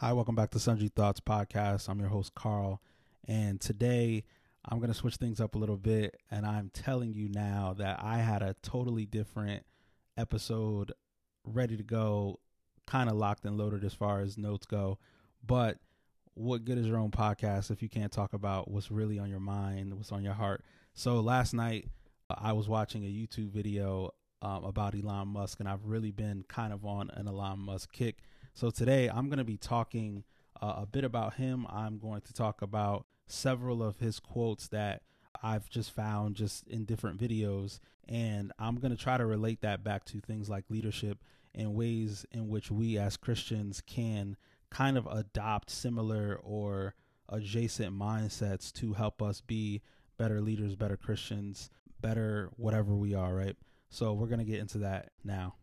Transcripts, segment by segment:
Hi, welcome back to Sundry Thoughts Podcast. I'm your host, Karl. And today I'm going to switch things up a little bit. And I'm telling you now that I had a totally different episode ready to go, kind of locked and loaded as far as notes go. But what good is your own podcast if you can't talk about what's really on your mind, what's on your heart? So last night I was watching a YouTube video um, about Elon Musk, and I've really been kind of on an Elon Musk kick so today I'm going to be talking uh, a bit about him. I'm going to talk about several of his quotes that I've just found just in different videos. And I'm going to try to relate that back to things like leadership and ways in which we as Christians can kind of adopt similar or adjacent mindsets to help us be better leaders, better Christians, better whatever we are, right? So we're going to get into that now.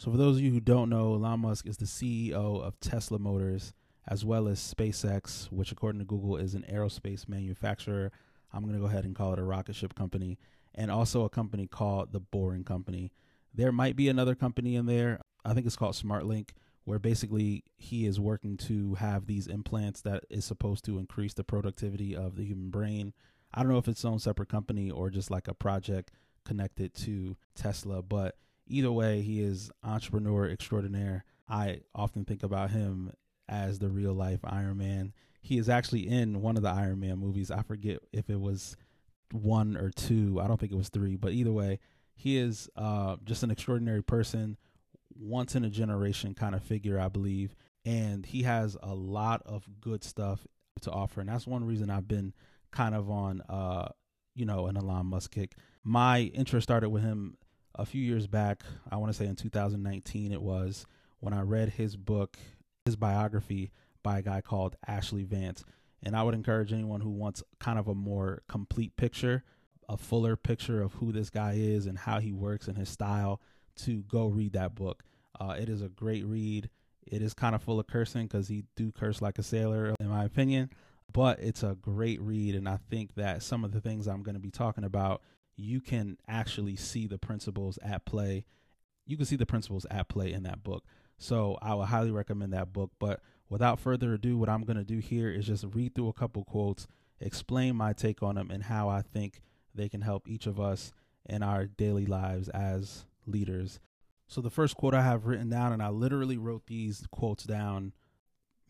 So, for those of you who don't know, Elon Musk is the CEO of Tesla Motors as well as SpaceX, which, according to Google, is an aerospace manufacturer. I'm going to go ahead and call it a rocket ship company, and also a company called the Boring Company. There might be another company in there. I think it's called SmartLink, where basically he is working to have these implants that is supposed to increase the productivity of the human brain. I don't know if it's its own separate company or just like a project connected to Tesla, but either way, he is entrepreneur extraordinaire. I often think about him as the real life Iron Man. He is actually in one of the Iron Man movies. I forget if it was one or two. I don't think it was three, but either way, he is uh, just an extraordinary person, once in a generation kind of figure, I believe. And he has a lot of good stuff to offer. And that's one reason I've been kind of on, uh, you know, an Elon Musk kick. My interest started with him a few years back, I want to say in 2019 it was, when I read his book, his biography by a guy called Ashlee Vance. And I would encourage anyone who wants kind of a more complete picture, a fuller picture of who this guy is and how he works and his style to go read that book. Uh, it is a great read. It is kind of full of cursing because he do curse like a sailor, in my opinion. But it's a great read, and I think that some of the things I'm going to be talking about you can actually see the principles at play. You can see the principles at play in that book. So I would highly recommend that book. But without further ado, what I'm going to do here is just read through a couple quotes, explain my take on them, and how I think they can help each of us in our daily lives as leaders. So the first quote I have written down, and I literally wrote these quotes down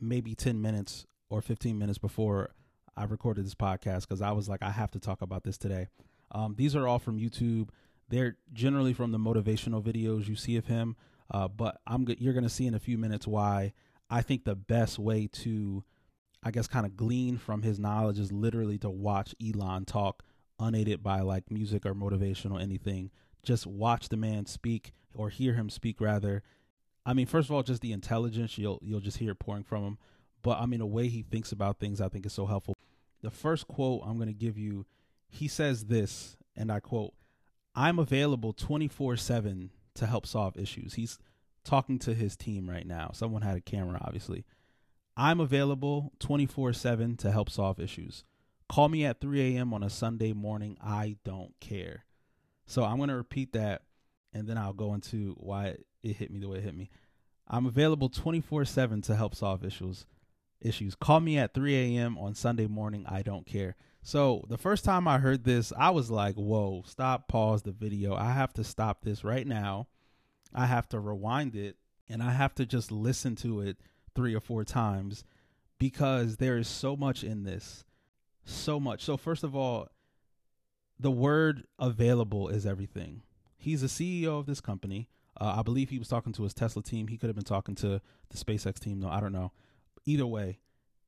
maybe 10 minutes or 15 minutes before I recorded this podcast because I was like, I have to talk about this today. Um, these are all from YouTube. They're generally from the motivational videos you see of him. Uh, but I'm you're going to see in a few minutes why I think the best way to, I guess, kind of glean from his knowledge is literally to watch Elon talk, unaided by like music or motivational anything. Just watch the man speak or hear him speak rather. I mean, first of all, just the intelligence you'll you'll just hear pouring from him. But I mean, the way he thinks about things, I think is so helpful. The first quote I'm going to give you he says this, and I quote, I'm available 24 7 to help solve issues. He's talking to his team right now. Someone had a camera, obviously. I'm available 24 7 to help solve issues. Call me at 3 a.m. on a Sunday morning. I don't care. So I'm going to repeat that and then I'll go into why it hit me the way it hit me. I'm available 24 7 to help solve issues. Issues. Call me at 3 a.m. on Sunday morning. I don't care. So the first time I heard this, I was like, whoa, stop, pause the video. I have to stop this right now. I have to rewind it and I have to just listen to it three or four times because there is so much in this. So much. So, first of all, the word available is everything. He's the CEO of this company. Uh, I believe he was talking to his Tesla team. He could have been talking to the SpaceX team, though. I don't know. Either way,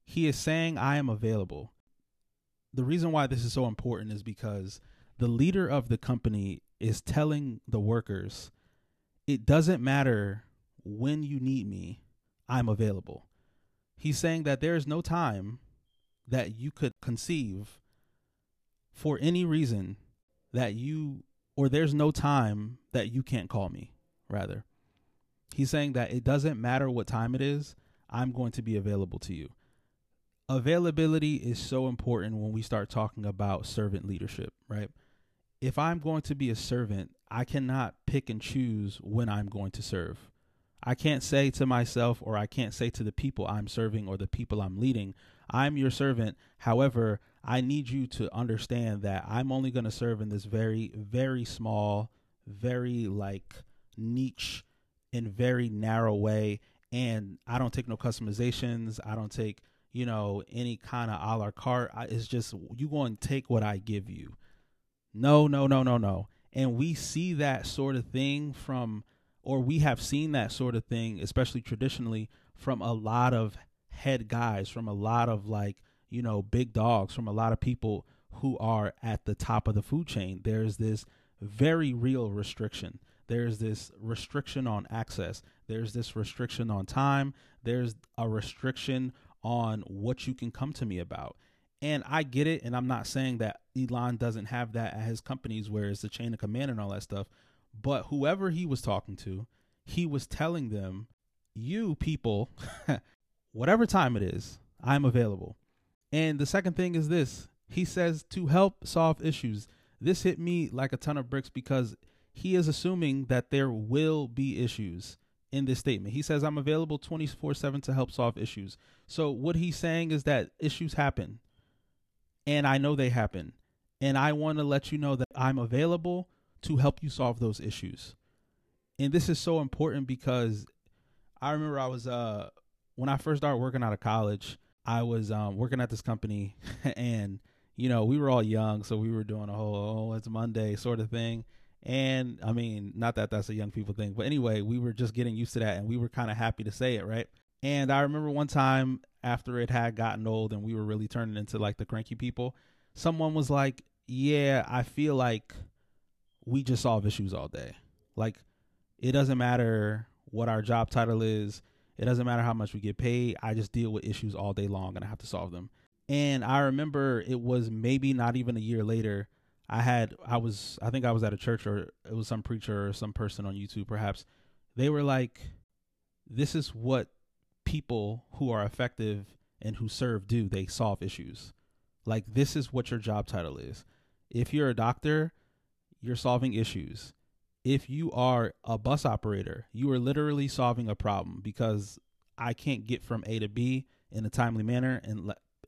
he is saying, I am available the reason why this is so important is because the leader of the company is telling the workers it doesn't matter when you need me, I'm available. He's saying that there is no time that you could conceive for any reason that you, or there's no time that you can't call me, rather. He's saying that it doesn't matter what time it is, I'm going to be available to you availability is so important when we start talking about servant leadership, right? If I'm going to be a servant, I cannot pick and choose when I'm going to serve. I can't say to myself or I can't say to the people I'm serving or the people I'm leading, I'm your servant. However, I need you to understand that I'm only going to serve in this very, very small, very like niche and very narrow way. And I don't take no customizations. I don't take, you know, any kind of a la carte. It's just you going to take what I give you. No, no, no, no, no. And we see that sort of thing from, or we have seen that sort of thing, especially traditionally, from a lot of head guys, from a lot of like, you know, big dogs, from a lot of people who are at the top of the food chain. There's this very real restriction. There's this restriction on access. There's this restriction on time. There's a restriction on what you can come to me about. And I get it. And I'm not saying that Elon doesn't have that at his companies where it's the chain of command and all that stuff. But whoever he was talking to, he was telling them, you people, whatever time it is, I'm available. And the second thing is this he says to help solve issues. This hit me like a ton of bricks because he is assuming that there will be issues in this statement. He says, I'm available 24 7 to help solve issues. So, what he's saying is that issues happen. And I know they happen. And I want to let you know that I'm available to help you solve those issues. And this is so important because I remember I was, uh, when I first started working out of college, I was um, working at this company and, you know, we were all young. So we were doing a whole, oh, it's Monday sort of thing. And I mean, not that that's a young people thing, but anyway, we were just getting used to that and we were kind of happy to say it, right? And I remember one time after it had gotten old and we were really turning into like the cranky people, someone was like, Yeah, I feel like we just solve issues all day. Like, it doesn't matter what our job title is, it doesn't matter how much we get paid. I just deal with issues all day long and I have to solve them. And I remember it was maybe not even a year later I had I was I think I was at a church or it was some preacher or some person on YouTube perhaps. They were like this is what people who are effective and who serve do. They solve issues. Like this is what your job title is. If you're a doctor, you're solving issues. If you are a bus operator, you are literally solving a problem because I can't get from A to B in a timely manner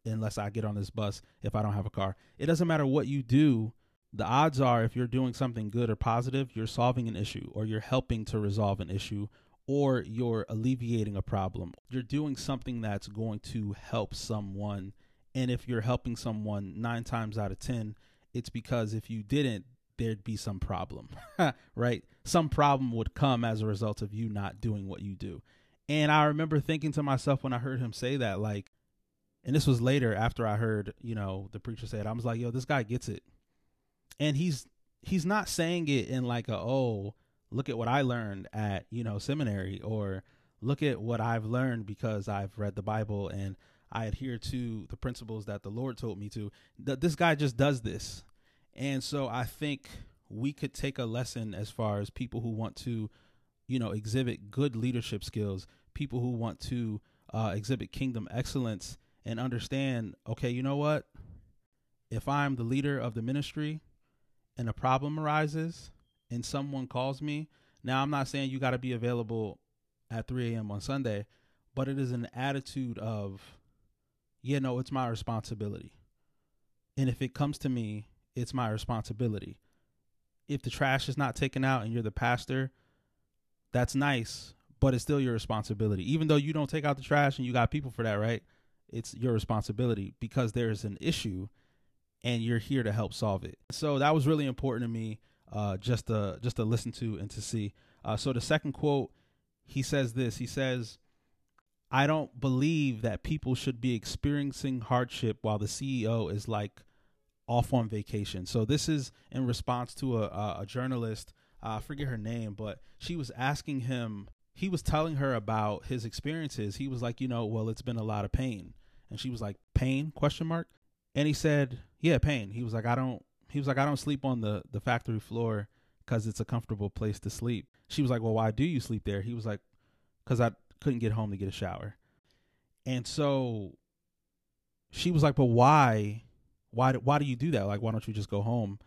unless I get on this bus if I don't have a car. It doesn't matter what you do the odds are if you're doing something good or positive, you're solving an issue or you're helping to resolve an issue or you're alleviating a problem. You're doing something that's going to help someone. And if you're helping someone nine times out of 10, it's because if you didn't, there'd be some problem, right? Some problem would come as a result of you not doing what you do. And I remember thinking to myself when I heard him say that, like, and this was later after I heard, you know, the preacher say it, I was like, yo, this guy gets it and he's he's not saying it in like a oh look at what I learned at you know seminary or look at what I've learned because I've read the Bible and I adhere to the principles that the Lord told me to. That this guy just does this, and so I think we could take a lesson as far as people who want to, you know, exhibit good leadership skills, people who want to uh, exhibit kingdom excellence, and understand. Okay, you know what? If I'm the leader of the ministry, and a problem arises and someone calls me, now I'm not saying you got to be available at 3 a.m. on Sunday, but it is an attitude of, yeah, no, it's my responsibility. And if it comes to me, it's my responsibility. If the trash is not taken out and you're the pastor, that's nice, but it's still your responsibility. Even though you don't take out the trash and you got people for that, right? It's your responsibility because there's an issue and you're here to help solve it. So that was really important to me, uh, just to just to listen to and to see. Uh, so the second quote, he says this. He says, "I don't believe that people should be experiencing hardship while the CEO is like off on vacation." So this is in response to a, a, journalist. Uh, I forget her name, but she was asking him. He was telling her about his experiences. He was like, you know, well, it's been a lot of pain, and she was like, "Pain?" Question mark. And he said, "Yeah, pain." He was like, "I don't." He was like, "I don't sleep on the the factory floor because it's a comfortable place to sleep." She was like, "Well, why do you sleep there?" He was like, "Cause I couldn't get home to get a shower." And so she was like, "But why? Why? Why do you do that? Like, why don't you just go home?"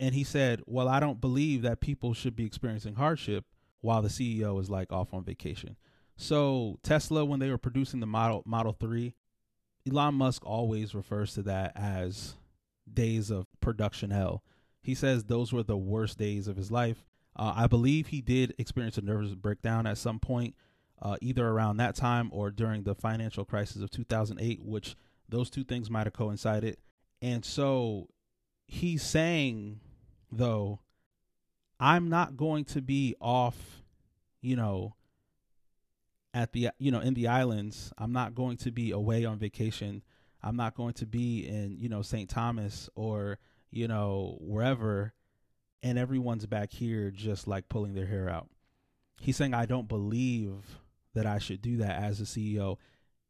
And he said, "Well, I don't believe that people should be experiencing hardship while the CEO is like off on vacation. So Tesla, when they were producing the Model Model Three, Elon Musk always refers to that as days of production hell. He says those were the worst days of his life. Uh, I believe he did experience a nervous breakdown at some point, uh, either around that time or during the financial crisis of 2008, which those two things might have coincided. And so he's saying, though, I'm not going to be off, you know, at the, you know, in the islands. I'm not going to be away on vacation. I'm not going to be in, you know, St. Thomas or, you know, wherever. And everyone's back here just like pulling their hair out. He's saying, I don't believe that I should do that as a CEO.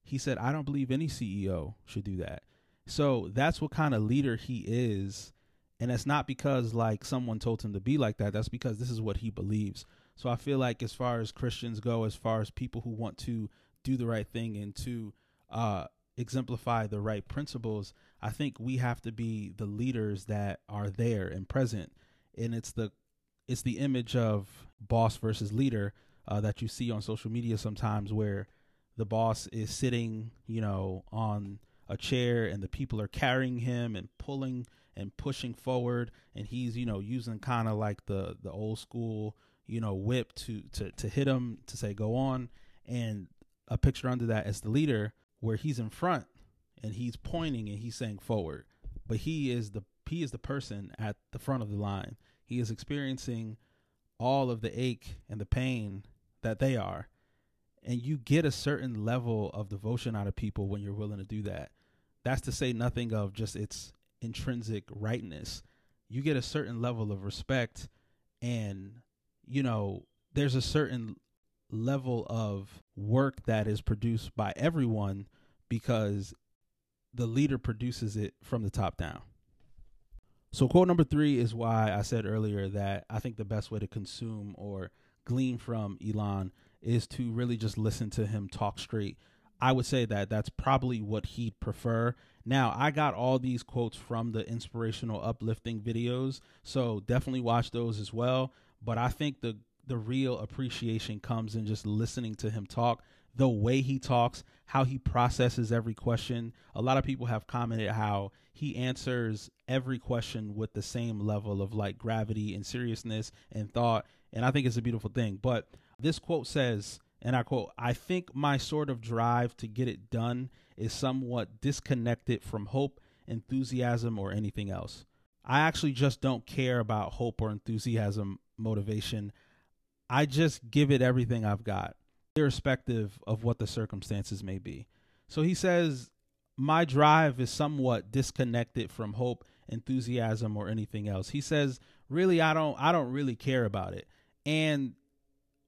He said, I don't believe any CEO should do that. So that's what kind of leader he is. And it's not because like someone told him to be like that. That's because this is what he believes. So I feel like as far as Christians go, as far as people who want to do the right thing and to uh, exemplify the right principles, I think we have to be the leaders that are there and present. And it's the it's the image of boss versus leader uh, that you see on social media sometimes, where the boss is sitting, you know, on a chair and the people are carrying him and pulling and pushing forward. And he's you know using kind of like the the old school you know whip to to to hit him to say go on. And a picture under that is the leader where he's in front and he's pointing and he's saying forward. But he is the he is the person at the front of the line. He is experiencing all of the ache and the pain that they are. And you get a certain level of devotion out of people when you're willing to do that. That's to say nothing of just its intrinsic rightness. You get a certain level of respect, and you know, there's a certain level of work that is produced by everyone because the leader produces it from the top down. So, quote number three is why I said earlier that I think the best way to consume or glean from Elon is to really just listen to him talk straight I would say that that's probably what he'd prefer. Now, I got all these quotes from the inspirational uplifting videos, so definitely watch those as well, but I think the the real appreciation comes in just listening to him talk, the way he talks, how he processes every question. A lot of people have commented how he answers every question with the same level of like gravity and seriousness and thought, and I think it's a beautiful thing. But this quote says, and I quote, I think my sort of drive to get it done is somewhat disconnected from hope, enthusiasm, or anything else. I actually just don't care about hope or enthusiasm, motivation. I just give it everything I've got, irrespective of what the circumstances may be. So he says, My drive is somewhat disconnected from hope, enthusiasm, or anything else. He says, Really, I don't I don't really care about it. And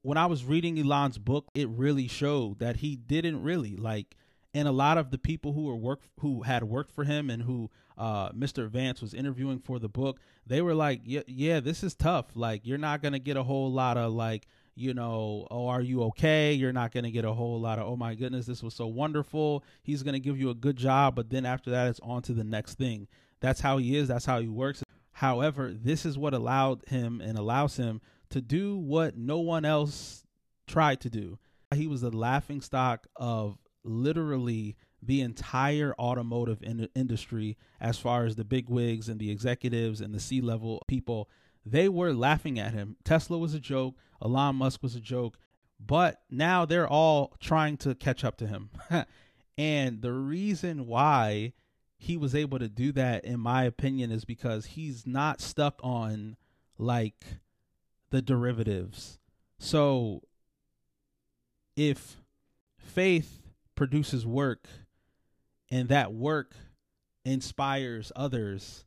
when I was reading Elon's book, it really showed that he didn't really like and a lot of the people who were work who had worked for him and who uh, Mr. Vance was interviewing for the book, they were like, yeah, yeah, this is tough. Like, you're not gonna get a whole lot of like, you know, oh, are you okay? You're not gonna get a whole lot of, oh my goodness, this was so wonderful. He's gonna give you a good job, but then after that, it's on to the next thing. That's how he is. That's how he works. However, this is what allowed him and allows him to do what no one else tried to do. He was the laughing stock of literally the entire automotive in- industry as far as the big wigs and the executives and the C-level people they were laughing at him. Tesla was a joke. Elon musk was a joke. But now they're all trying to catch up to him. And the reason why he was able to do that in my opinion is because he's not stuck on like the derivatives. So if faith produces work and that work inspires others,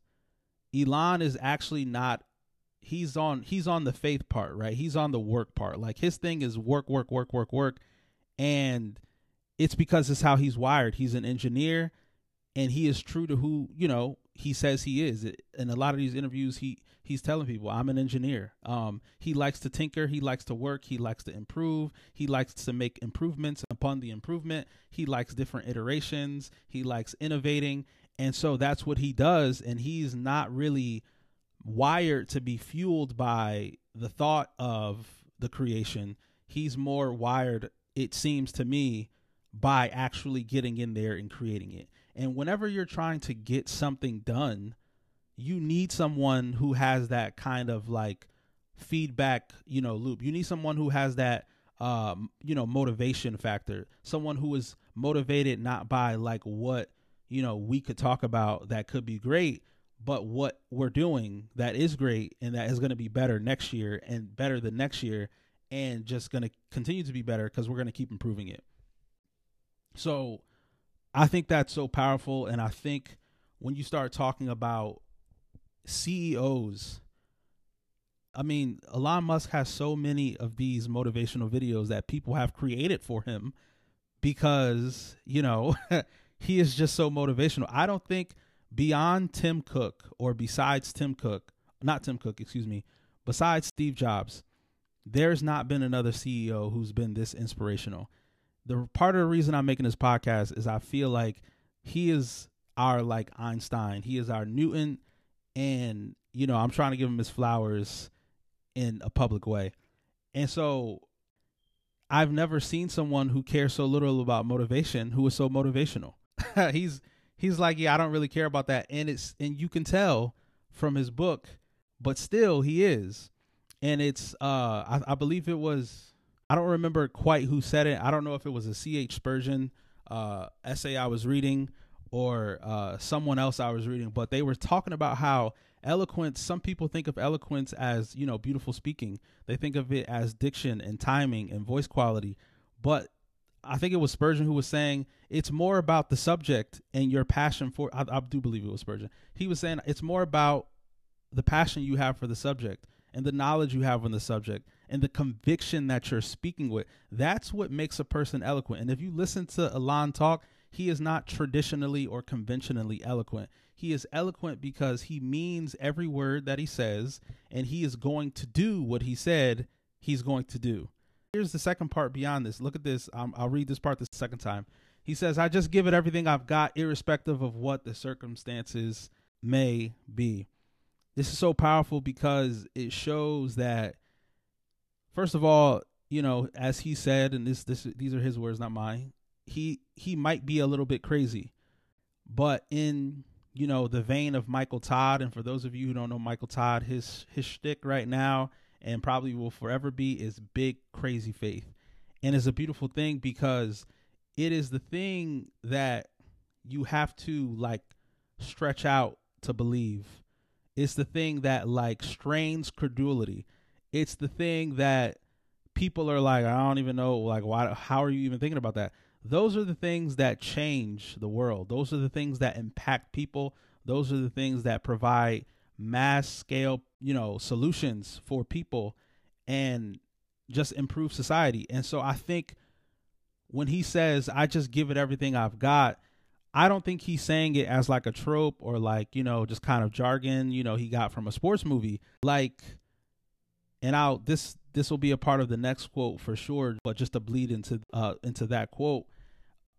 Elon is actually not he's on he's on the faith part, right? He's on the work part. Like his thing is work, work, work, work, work. And it's because it's how he's wired. He's an engineer and he is true to who, you know, he says he is. In a lot of these interviews, he he's telling people, "I'm an engineer." Um, he likes to tinker. He likes to work. He likes to improve. He likes to make improvements upon the improvement. He likes different iterations. He likes innovating, and so that's what he does. And he's not really wired to be fueled by the thought of the creation. He's more wired, it seems to me, by actually getting in there and creating it. And whenever you're trying to get something done, you need someone who has that kind of like feedback, you know, loop. You need someone who has that um, you know, motivation factor. Someone who is motivated not by like what, you know, we could talk about that could be great, but what we're doing that is great and that is going to be better next year and better the next year and just going to continue to be better because we're going to keep improving it. So I think that's so powerful. And I think when you start talking about CEOs, I mean, Elon Musk has so many of these motivational videos that people have created for him because, you know, he is just so motivational. I don't think beyond Tim Cook or besides Tim Cook, not Tim Cook, excuse me, besides Steve Jobs, there's not been another CEO who's been this inspirational. The part of the reason I'm making this podcast is I feel like he is our like Einstein, he is our Newton, and you know I'm trying to give him his flowers in a public way, and so I've never seen someone who cares so little about motivation who is so motivational. he's he's like, yeah, I don't really care about that, and it's and you can tell from his book, but still he is, and it's uh I, I believe it was I don't remember quite who said it. I don't know if it was a C.H. Spurgeon uh essay I was reading or uh someone else I was reading, but they were talking about how eloquence some people think of eloquence as you know beautiful speaking they think of it as diction and timing and voice quality but I think it was Spurgeon who was saying it's more about the subject and your passion for. I, I do believe it was Spurgeon. He was saying it's more about the passion you have for the subject and the knowledge you have on the subject and the conviction that you're speaking with. That's what makes a person eloquent. And if you listen to Elon talk, he is not traditionally or conventionally eloquent. He is eloquent because he means every word that he says and he is going to do what he said he's going to do. Here's the second part beyond this. Look at this. Um, I'll read this part the second time. He says, I just give it everything I've got, irrespective of what the circumstances may be. This is so powerful because it shows that, first of all, you know, as he said, and this, this, these are his words, not mine. He he might be a little bit crazy, but in you know the vein of Michael Todd, and for those of you who don't know Michael Todd, his his shtick right now and probably will forever be is big crazy faith. And it's a beautiful thing because it is the thing that you have to like stretch out to believe. It's the thing that like strains credulity. It's the thing that people are like i don't even know like why how are you even thinking about that those are the things that change the world those are the things that impact people those are the things that provide mass scale, you know, solutions for people and just improve society. And so I think when he says, I just give it everything I've got, I don't think he's saying it as like a trope or like, you know, just kind of jargon, you know, he got from a sports movie. Like, and I'll, this, this will be a part of the next quote for sure, but just to bleed into, uh, into that quote,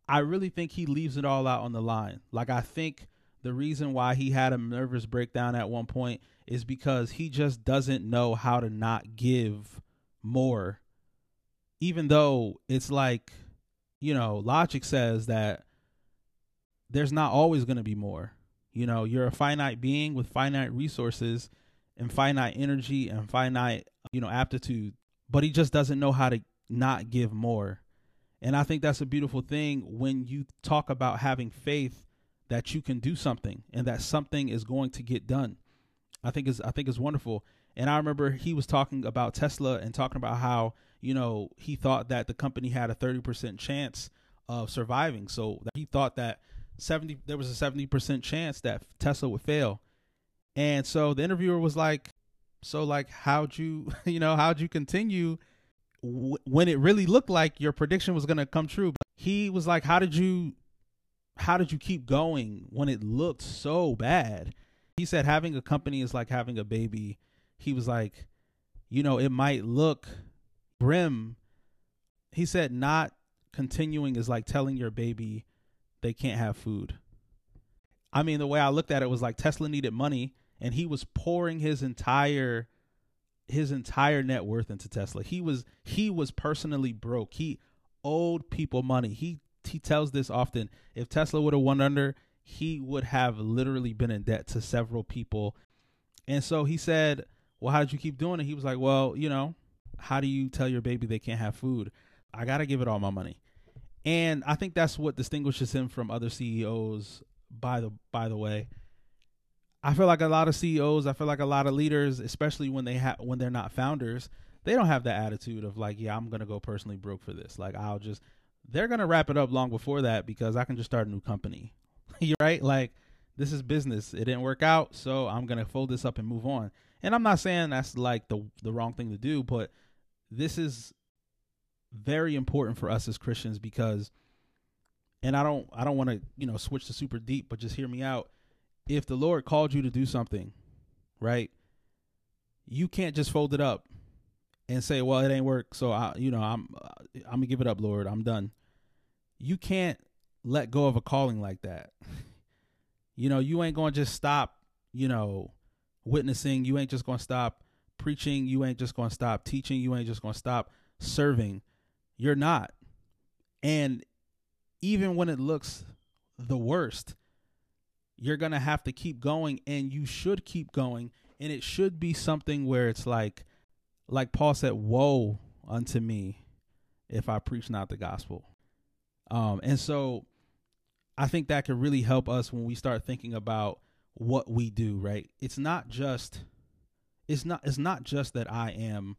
I really think he leaves it all out on the line. Like, I think the reason why he had a nervous breakdown at one point is because he just doesn't know how to not give more even though it's like you know logic says that there's not always going to be more you know you're a finite being with finite resources and finite energy and finite you know aptitude but he just doesn't know how to not give more and i think that's a beautiful thing when you talk about having faith that you can do something and that something is going to get done. I think is I think is wonderful. And I remember he was talking about Tesla and talking about how, you know, he thought that the company had a 30% chance of surviving. So he thought that 70 there was a 70% chance that Tesla would fail. And so the interviewer was like, "So like how'd you, you know, how'd you continue when it really looked like your prediction was going to come true?" He was like, "How did you how did you keep going when it looked so bad? He said having a company is like having a baby. He was like, you know, it might look grim. He said not continuing is like telling your baby they can't have food. I mean, the way I looked at it was like Tesla needed money and he was pouring his entire his entire net worth into Tesla. He was he was personally broke. He owed people money. He he tells this often. If Tesla would have won under, he would have literally been in debt to several people. And so he said, "Well, how did you keep doing it?" He was like, "Well, you know, how do you tell your baby they can't have food? I got to give it all my money." And I think that's what distinguishes him from other CEOs by the by the way. I feel like a lot of CEOs, I feel like a lot of leaders, especially when they have when they're not founders, they don't have the attitude of like, yeah, I'm gonna go personally broke for this. Like I'll just they're gonna wrap it up long before that because I can just start a new company. You're right? Like this is business. It didn't work out, so I'm gonna fold this up and move on. And I'm not saying that's like the the wrong thing to do, but this is very important for us as Christians because and I don't I don't want to, you know, switch to super deep, but just hear me out if the Lord called you to do something, right? You can't just fold it up and say, "Well, it ain't work." So I, you know, I'm uh, I'm gonna give it up, Lord. I'm done. You can't let go of a calling like that. You know, you ain't gonna just stop. You know, witnessing. You ain't just gonna stop preaching. You ain't just gonna stop teaching. You ain't just gonna stop serving. You're not. And even when it looks the worst, you're going to have to keep going and you should keep going and it should be something where it's like like Paul said woe unto me if I preach not the gospel. Um and so I think that could really help us when we start thinking about what we do, right? It's not just it's not it's not just that I am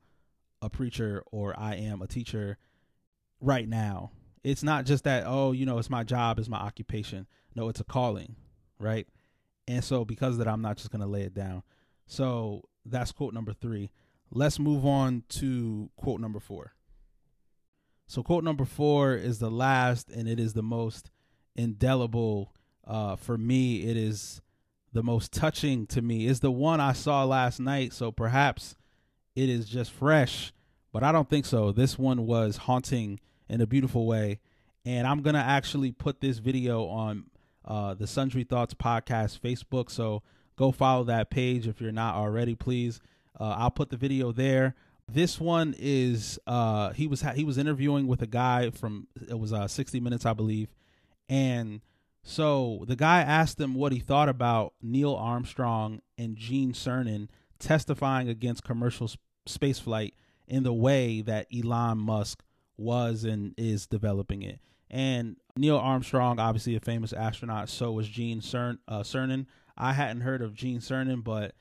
a preacher or I am a teacher right now. It's not just that oh, you know, it's my job, it's my occupation. No, it's a calling right? And so because of that, I'm not just going to lay it down. So that's quote number three. Let's move on to quote number four. So quote number four is the last, and it is the most indelible uh, for me. It is the most touching to me. Is the one I saw last night. So perhaps it is just fresh, but I don't think so. This one was haunting in a beautiful way, and I'm gonna actually put this video on uh, the Sundry Thoughts Podcast Facebook. So go follow that page if you're not already, please. Uh, I'll put the video there. This one is uh, he was ha- he was interviewing with a guy from it was uh, 60 Minutes, I believe, and so the guy asked him what he thought about Neil Armstrong and Gene Cernan testifying against commercial sp- spaceflight in the way that Elon Musk was and is developing it. And Neil Armstrong, obviously a famous astronaut, so was Gene Cern, uh, Cernan. I hadn't heard of Gene Cernan, but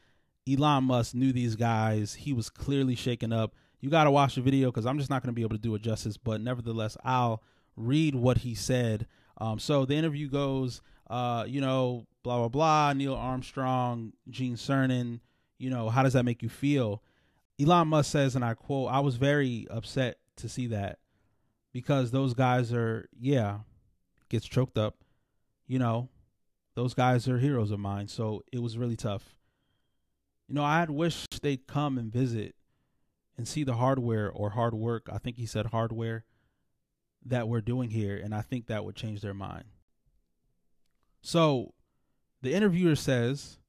Elon Musk knew these guys. He was clearly shaken up. You got to watch the video because I'm just not going to be able to do it justice. But nevertheless, I'll read what he said. Um, so the interview goes, uh, you know, blah, blah, blah. Neil Armstrong, Gene Cernan, you know, how does that make you feel? Elon Musk says, and I quote, I was very upset to see that because those guys are yeah gets choked up. You know those guys are heroes of mine. So it was really tough. You know i had wished they'd come and visit and see the hardware or hard work i think he said hardware that we're doing here and i think that would change their mind. So the interviewer says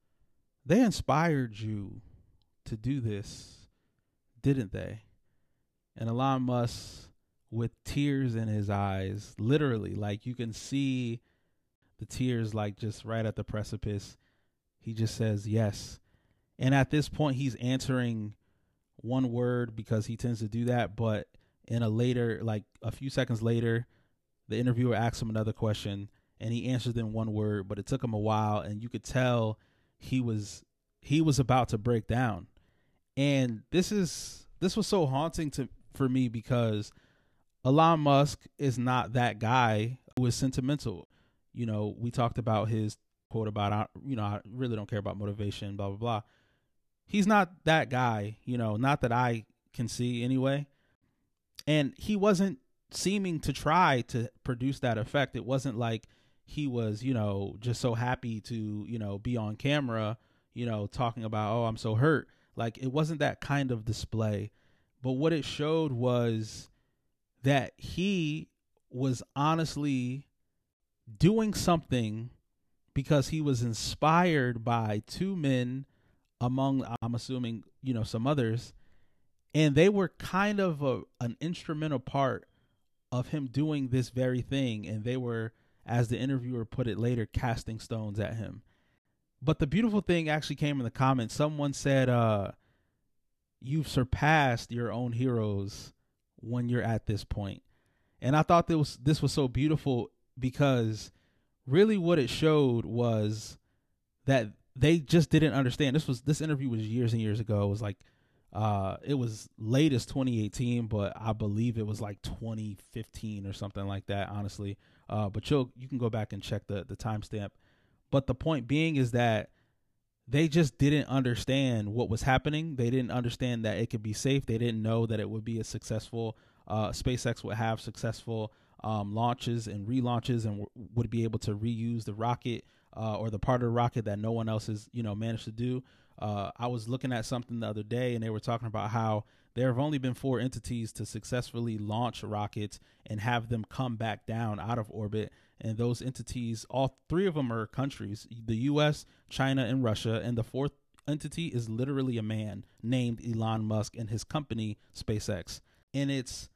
they inspired you to do this didn't they? And elon musk with tears in his eyes, literally. Like you can see the tears, like just right at the precipice. He just says yes. And at this point, he's answering one word because he tends to do that. But in a later, like a few seconds later, the interviewer asks him another question and he answers in one word, but it took him a while. And you could tell he was he was about to break down. And this is this was so haunting to for me because Elon Musk is not that guy who is sentimental. You know, we talked about his quote about, you know, I really don't care about motivation, blah, blah, blah. He's not that guy, you know, not that I can see anyway. And he wasn't seeming to try to produce that effect. It wasn't like he was, you know, just so happy to, you know, be on camera, you know, talking about, oh, I'm so hurt. Like it wasn't that kind of display. But what it showed was that he was honestly doing something because he was inspired by two men among I'm assuming, you know, some others and they were kind of a, an instrumental part of him doing this very thing and they were as the interviewer put it later casting stones at him. But the beautiful thing actually came in the comments. Someone said uh you've surpassed your own heroes when you're at this point and i thought this was this was so beautiful because really what it showed was that they just didn't understand this was this interview was years and years ago it was like uh, it was latest 2018, but I believe it was like 2015 or something like that. Honestly, uh, but you you can go back and check the the timestamp. But the point being is that they just didn't understand what was happening. They didn't understand that it could be safe. They didn't know that it would be a successful. Uh, SpaceX would have successful um, launches and relaunches and w- would be able to reuse the rocket uh, or the part of the rocket that no one else has you know managed to do. Uh, I was looking at something the other day, and they were talking about how there have only been four entities to successfully launch rockets and have them come back down out of orbit. And those entities, all three of them are countries the US, China, and Russia. And the fourth entity is literally a man named Elon Musk and his company, SpaceX. And it's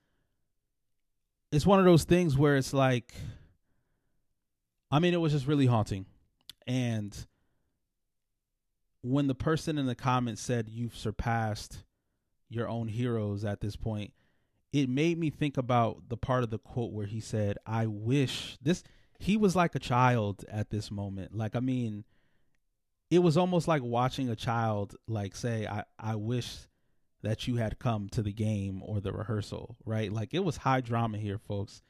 it's one of those things where it's like I mean, it was just really haunting. And when the person in the comments said you've surpassed your own heroes at this point, it made me think about the part of the quote where he said, I wish this he was like a child at this moment. Like I mean, it was almost like watching a child like say, I, I wish that you had come to the game or the rehearsal, right? Like it was high drama here, folks.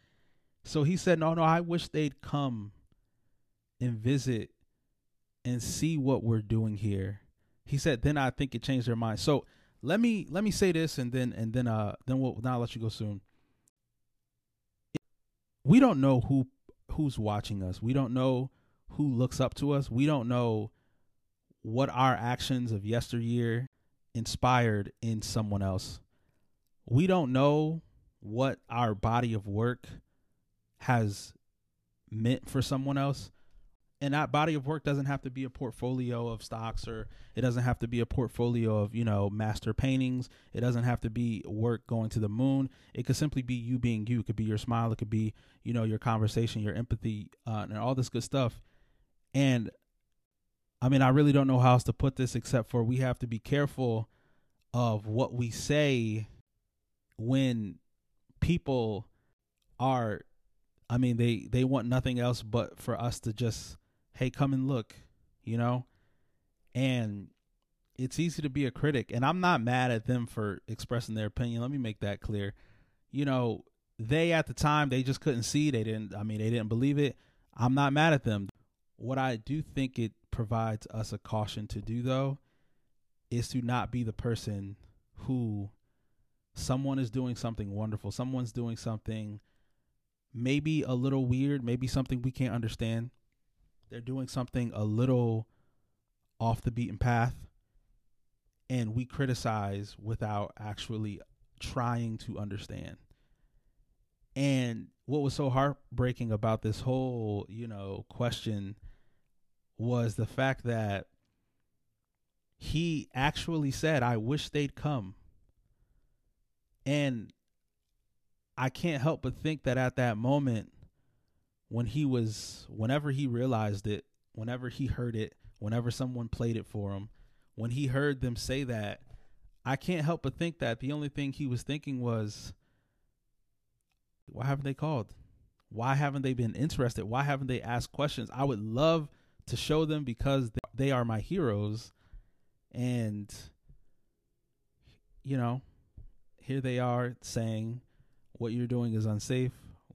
So he said, No, no, I wish they'd come and visit and see what we're doing here. He said, then I think it changed their mind. So let me let me say this and then and then uh then we'll now let you go soon. We don't know who who's watching us. We don't know who looks up to us. We don't know what our actions of yesteryear inspired in someone else. We don't know what our body of work has meant for someone else and that body of work doesn't have to be a portfolio of stocks or it doesn't have to be a portfolio of you know master paintings. It doesn't have to be work going to the moon. It could simply be you being you. It could be your smile. It could be you know your conversation your empathy uh, and all this good stuff. And i mean i really don't know how else to put this except for we have to be careful of what we say when people are I mean, they they want nothing else but for us to just hey, come and look, you know? And it's easy to be a critic. And I'm not mad at them for expressing their opinion. Let me make that clear. You know, they at the time, they just couldn't see. They didn't, I mean, they didn't believe it. I'm not mad at them. What I do think it provides us a caution to do, though, is to not be the person who someone is doing something wonderful. Someone's doing something maybe a little weird, maybe something we can't understand they're doing something a little off the beaten path and we criticize without actually trying to understand. And what was so heartbreaking about this whole, you know, question was the fact that he actually said, I wish they'd come. And I can't help but think that at that moment, when he was whenever he realized it, whenever he heard it, whenever someone played it for him, when he heard them say that, I can't help but think that the only thing he was thinking was why haven't they called? Why haven't they been interested? Why haven't they asked questions? I would love to show them because they are my heroes and you know, here they are saying what you're doing is unsafe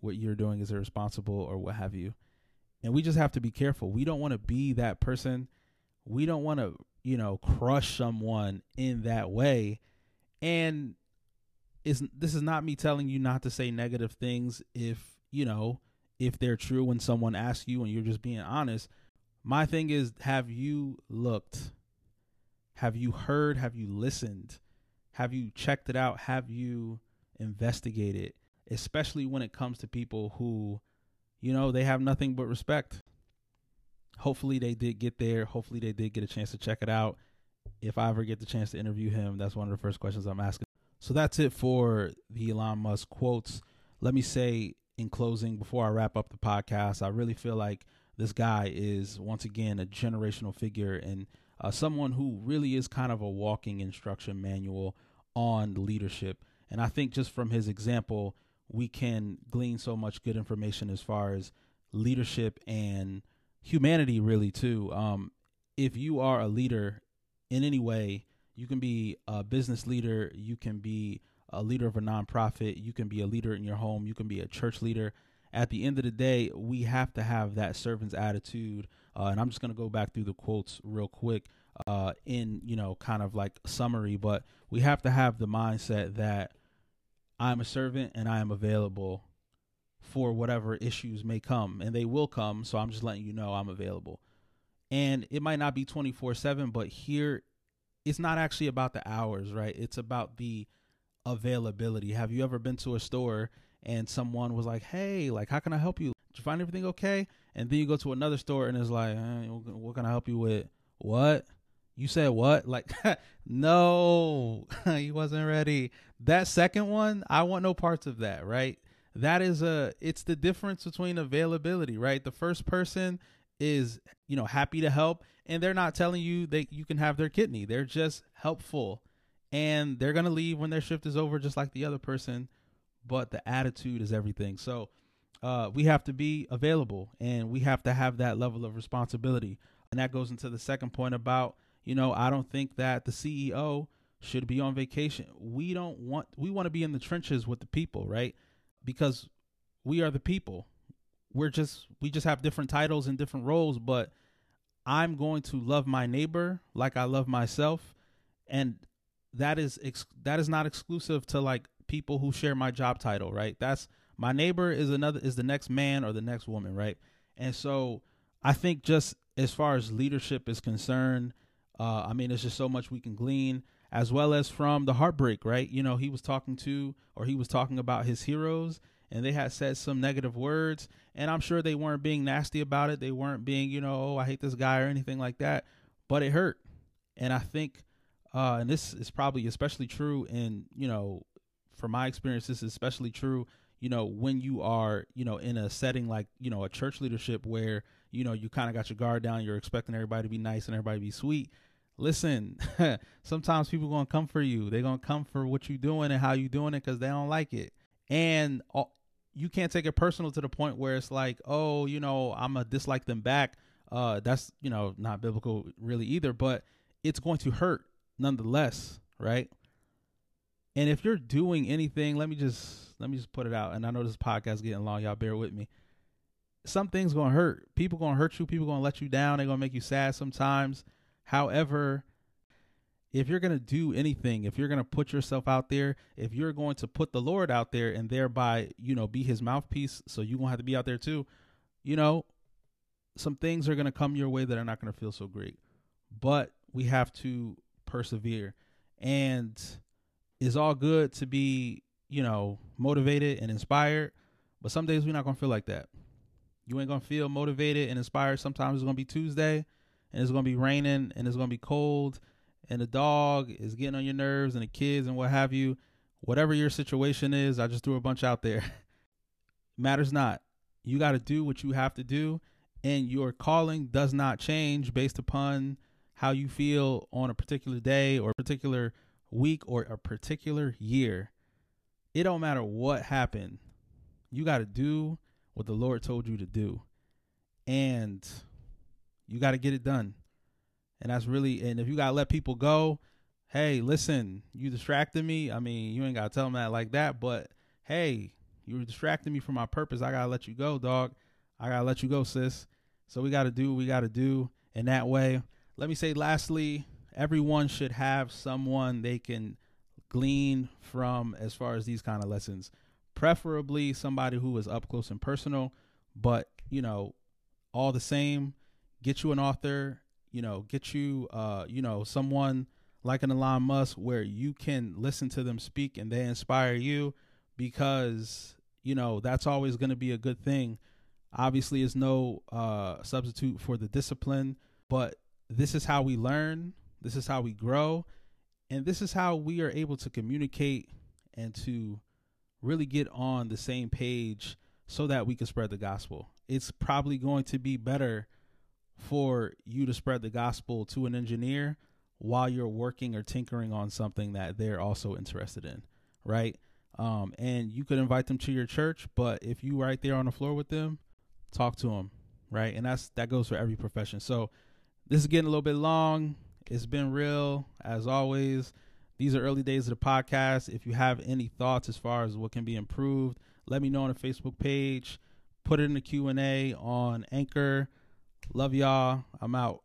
what you're doing is irresponsible or what have you. And we just have to be careful. We don't want to be that person. We don't want to, you know, crush someone in that way. And is this is not me telling you not to say negative things if, you know, if they're true when someone asks you and you're just being honest. My thing is have you looked? Have you heard? Have you listened? Have you checked it out? Have you investigated? Especially when it comes to people who, you know, they have nothing but respect. Hopefully they did get there. Hopefully they did get a chance to check it out. If I ever get the chance to interview him, that's one of the first questions I'm asking. So that's it for the Elon Musk quotes. Let me say in closing, before I wrap up the podcast, I really feel like this guy is once again a generational figure and uh, someone who really is kind of a walking instruction manual on leadership. And I think just from his example, we can glean so much good information as far as leadership and humanity, really, too. Um, if you are a leader in any way, you can be a business leader, you can be a leader of a nonprofit, you can be a leader in your home, you can be a church leader. At the end of the day, we have to have that servant's attitude. Uh, and I'm just going to go back through the quotes real quick uh, in, you know, kind of like summary, but we have to have the mindset that I'm a servant and I am available for whatever issues may come, and they will come. So I'm just letting you know I'm available. And it might not be 24 7, but here it's not actually about the hours, right? It's about the availability. Have you ever been to a store and someone was like, "Hey, like, how can I help you? Did you find everything okay?" And then you go to another store and it's like, hey, "What can I help you with?" What? You said what? Like, no, he wasn't ready. That second one, I want no parts of that, right? That is a, it's the difference between availability, right? The first person is, you know, happy to help and they're not telling you that you can have their kidney. They're just helpful and they're going to leave when their shift is over, just like the other person. But the attitude is everything. So, uh, we have to be available and we have to have that level of responsibility. And that goes into the second point about you know, I don't think that the CEO should be on vacation. We don't want we want to be in the trenches with the people, right? Because we are the people. We're just we just have different titles and different roles, but I'm going to love my neighbor like I love myself, and that is ex- that is not exclusive to like people who share my job title, right? That's my neighbor is another is the next man or the next woman, right? And so I think just as far as leadership is concerned, uh, I mean, there's just so much we can glean, as well as from the heartbreak, right? You know, he was talking to, or he was talking about his heroes, and they had said some negative words, and I'm sure they weren't being nasty about it. They weren't being, you know, oh, I hate this guy or anything like that, but it hurt. And I think, uh, and this is probably especially true in, you know, from my experience, this is especially true, you know, when you are, you know, in a setting like, you know, a church leadership where, you know, you kind of got your guard down, you're expecting everybody to be nice and everybody to be sweet listen sometimes people gonna come for you. They're gonna come for what you doing and how you doing it because they don't like it. And you can't take it personal to the point where it's like oh you know i'm gonna dislike them back. Uh that's you know not biblical really either but it's going to hurt nonetheless right? And if you're doing anything let me just let me just put it out. And i know this podcast getting long y'all bear with me. Some things gonna hurt. People gonna hurt you. People gonna let you down. They're gonna make you sad sometimes However, if you're going to do anything, if you're going to put yourself out there, if you're going to put the Lord out there and thereby, you know, be his mouthpiece, so you're going to have to be out there too, you know, some things are going to come your way that are not going to feel so great. But we have to persevere. And it's all good to be, you know, motivated and inspired, but some days we're not going to feel like that. You ain't going to feel motivated and inspired. Sometimes it's going to be Tuesday and it's gonna be raining and it's gonna be cold and the dog is getting on your nerves and the kids and what have you, whatever your situation is, I just threw a bunch out there. Matters not. You got to do what you have to do, and your calling does not change based upon how you feel on a particular day or a particular week or a particular year. It don't matter what happened. You got to do what the Lord told you to do. And you got to get it done. And that's really, and if you got to let people go, hey, listen, you distracted me. I mean, you ain't got to tell them that like that, but hey, you were distracting me from my purpose. I got to let you go, dog. I got to let you go, sis. So we got to do what we got to do in that way. Let me say, lastly, everyone should have someone they can glean from as far as these kind of lessons. Preferably somebody who is up close and personal, but you know, all the same, get you an author, you know, get you, uh, you know, someone like an Elon Musk where you can listen to them speak and they inspire you because, you know, that's always going to be a good thing. Obviously, is no uh, substitute for the discipline, but this is how we learn. This is how we grow. And this is how we are able to communicate and to really get on the same page so that we can spread the gospel. It's probably going to be better for you to spread the gospel to an engineer while you're working or tinkering on something that they're also interested in, right? Um, and you could invite them to your church, but if you right there on the floor with them, talk to them, right? And that's that goes for every profession. So this is getting a little bit long. It's been real as always. These are early days of the podcast. If you have any thoughts as far as what can be improved, let me know on the Facebook page. Put it in the Q and A on Anchor. Love y'all. I'm out.